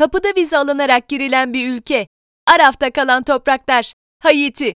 kapıda vize alınarak girilen bir ülke. Araf'ta kalan topraklar. Haiti.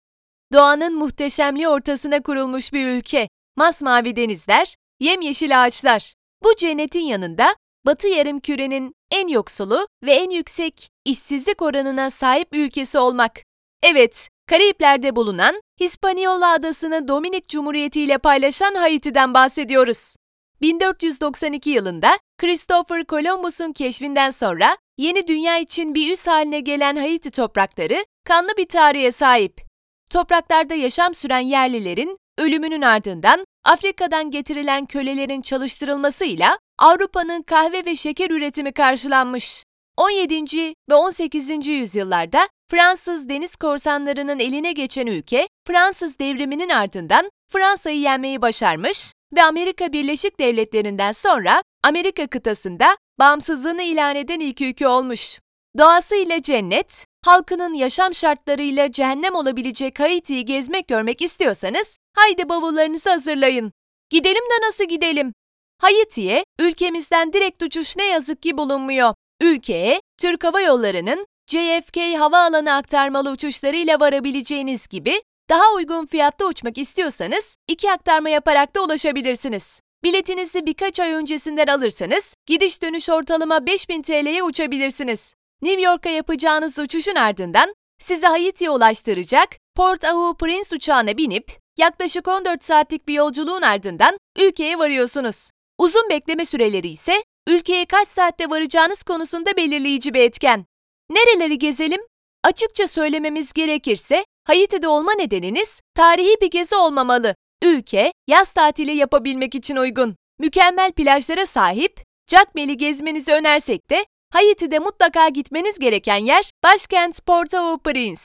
Doğanın muhteşemliği ortasına kurulmuş bir ülke. Masmavi denizler, yemyeşil ağaçlar. Bu cennetin yanında Batı yarımkürenin en yoksulu ve en yüksek işsizlik oranına sahip ülkesi olmak. Evet, Karayipler'de bulunan Hispaniola adasını Dominik Cumhuriyeti ile paylaşan Haiti'den bahsediyoruz. 1492 yılında Christopher Columbus'un keşfinden sonra yeni dünya için bir üs haline gelen Haiti toprakları kanlı bir tarihe sahip. Topraklarda yaşam süren yerlilerin ölümünün ardından Afrika'dan getirilen kölelerin çalıştırılmasıyla Avrupa'nın kahve ve şeker üretimi karşılanmış. 17. ve 18. yüzyıllarda Fransız deniz korsanlarının eline geçen ülke, Fransız devriminin ardından Fransa'yı yenmeyi başarmış ve Amerika Birleşik Devletleri'nden sonra Amerika kıtasında bağımsızlığını ilan eden ilk ülke olmuş. Doğasıyla cennet, halkının yaşam şartlarıyla cehennem olabilecek Haiti'yi gezmek görmek istiyorsanız, haydi bavullarınızı hazırlayın. Gidelim de nasıl gidelim? Haiti'ye ülkemizden direkt uçuş ne yazık ki bulunmuyor. Ülkeye Türk Hava Yolları'nın JFK havaalanı aktarmalı uçuşlarıyla varabileceğiniz gibi daha uygun fiyatta uçmak istiyorsanız iki aktarma yaparak da ulaşabilirsiniz. Biletinizi birkaç ay öncesinden alırsanız gidiş dönüş ortalama 5000 TL'ye uçabilirsiniz. New York'a yapacağınız uçuşun ardından sizi Haiti'ye ulaştıracak Port-au-Prince uçağına binip yaklaşık 14 saatlik bir yolculuğun ardından ülkeye varıyorsunuz. Uzun bekleme süreleri ise ülkeye kaç saatte varacağınız konusunda belirleyici bir etken. Nereleri gezelim? Açıkça söylememiz gerekirse Haiti'de olma nedeniniz tarihi bir gezi olmamalı. Ülke yaz tatili yapabilmek için uygun. Mükemmel plajlara sahip, Jacmeli gezmenizi önersek de Haiti'de mutlaka gitmeniz gereken yer başkent Port-au-Prince.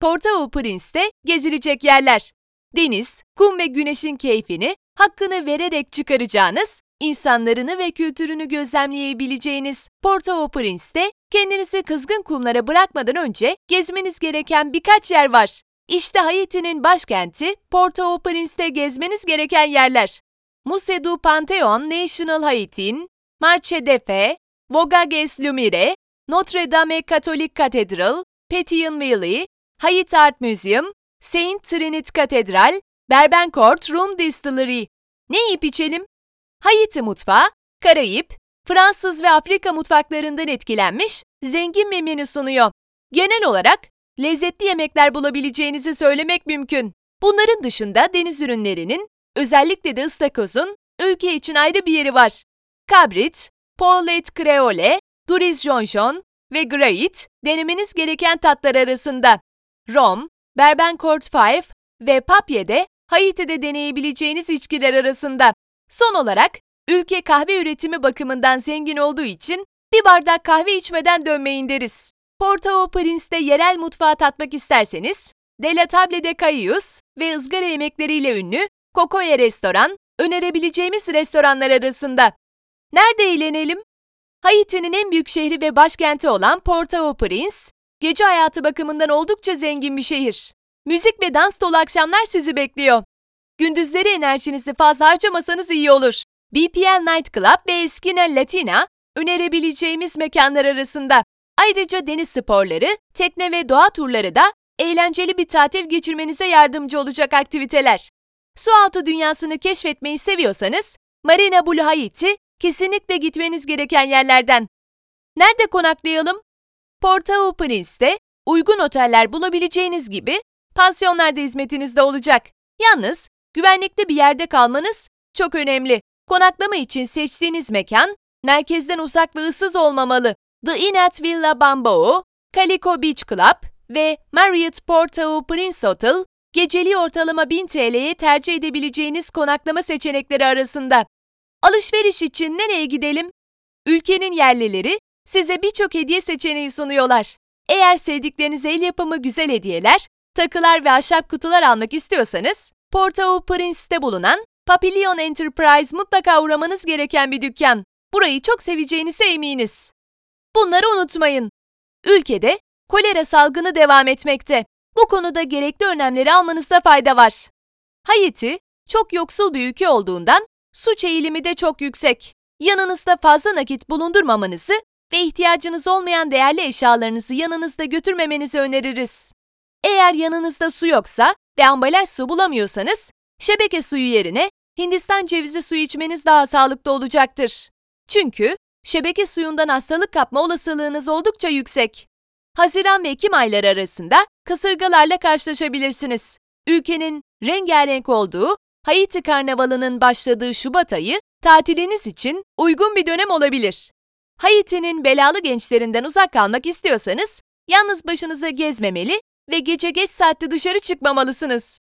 Port-au-Prince'te gezilecek yerler. Deniz, kum ve güneşin keyfini hakkını vererek çıkaracağınız insanlarını ve kültürünü gözlemleyebileceğiniz Port-au-Prince'te kendinizi kızgın kumlara bırakmadan önce gezmeniz gereken birkaç yer var. İşte Haiti'nin başkenti Port-au-Prince'te gezmeniz gereken yerler. Musée du Panthéon National Haiti'in, Marche de Fe, Vogages Lumire, Notre Dame Katolik Katedral, Petionville, Haiti Art Museum, Saint Trinity Katedral, Berbencourt Room Distillery. Ne yiyip içelim? Haiti mutfağı, Karayip, Fransız ve Afrika mutfaklarından etkilenmiş zengin bir menü sunuyor. Genel olarak lezzetli yemekler bulabileceğinizi söylemek mümkün. Bunların dışında deniz ürünlerinin, özellikle de ıstakozun ülke için ayrı bir yeri var. Kabrit, Paulet Creole, Duriz Jonjon ve Grait denemeniz gereken tatlar arasında. Rom, Berbencourt Five ve Papye de Haiti'de deneyebileceğiniz içkiler arasında. Son olarak, ülke kahve üretimi bakımından zengin olduğu için bir bardak kahve içmeden dönmeyin deriz. Port-au-Prince'de yerel mutfağı tatmak isterseniz, De La Table de Cayus ve ızgara yemekleriyle ünlü Kokoye Restoran önerebileceğimiz restoranlar arasında. Nerede eğlenelim? Haiti'nin en büyük şehri ve başkenti olan Port-au-Prince, gece hayatı bakımından oldukça zengin bir şehir. Müzik ve dans dolu akşamlar sizi bekliyor. Gündüzleri enerjinizi fazla harcamasanız iyi olur. BPL Night Club ve Eskina Latina önerebileceğimiz mekanlar arasında. Ayrıca deniz sporları, tekne ve doğa turları da eğlenceli bir tatil geçirmenize yardımcı olacak aktiviteler. Sualtı dünyasını keşfetmeyi seviyorsanız Marina Blue Haiti kesinlikle gitmeniz gereken yerlerden. Nerede konaklayalım? Port-au-Prince'te uygun oteller bulabileceğiniz gibi pansiyonlarda hizmetinizde olacak. Yalnız güvenlikli bir yerde kalmanız çok önemli. Konaklama için seçtiğiniz mekan merkezden uzak ve ıssız olmamalı. The Inn at Villa Bamboo, Calico Beach Club ve Marriott Port-au-Prince Hotel, geceliği ortalama 1000 TL'ye tercih edebileceğiniz konaklama seçenekleri arasında. Alışveriş için nereye gidelim? Ülkenin yerlileri size birçok hediye seçeneği sunuyorlar. Eğer sevdiklerinize el yapımı güzel hediyeler, takılar ve ahşap kutular almak istiyorsanız, Port-au-Prince'te bulunan Papillon Enterprise mutlaka uğramanız gereken bir dükkan. Burayı çok seveceğinize eminiz. Bunları unutmayın. Ülkede kolera salgını devam etmekte. Bu konuda gerekli önlemleri almanızda fayda var. Haiti, çok yoksul bir ülke olduğundan suç eğilimi de çok yüksek. Yanınızda fazla nakit bulundurmamanızı ve ihtiyacınız olmayan değerli eşyalarınızı yanınızda götürmemenizi öneririz. Eğer yanınızda su yoksa ve ambalaj su bulamıyorsanız, şebeke suyu yerine Hindistan cevizi suyu içmeniz daha sağlıklı olacaktır. Çünkü şebeke suyundan hastalık kapma olasılığınız oldukça yüksek. Haziran ve Ekim ayları arasında kasırgalarla karşılaşabilirsiniz. Ülkenin rengarenk olduğu Haiti Karnavalı'nın başladığı Şubat ayı tatiliniz için uygun bir dönem olabilir. Haiti'nin belalı gençlerinden uzak kalmak istiyorsanız yalnız başınıza gezmemeli ve gece geç saatte dışarı çıkmamalısınız.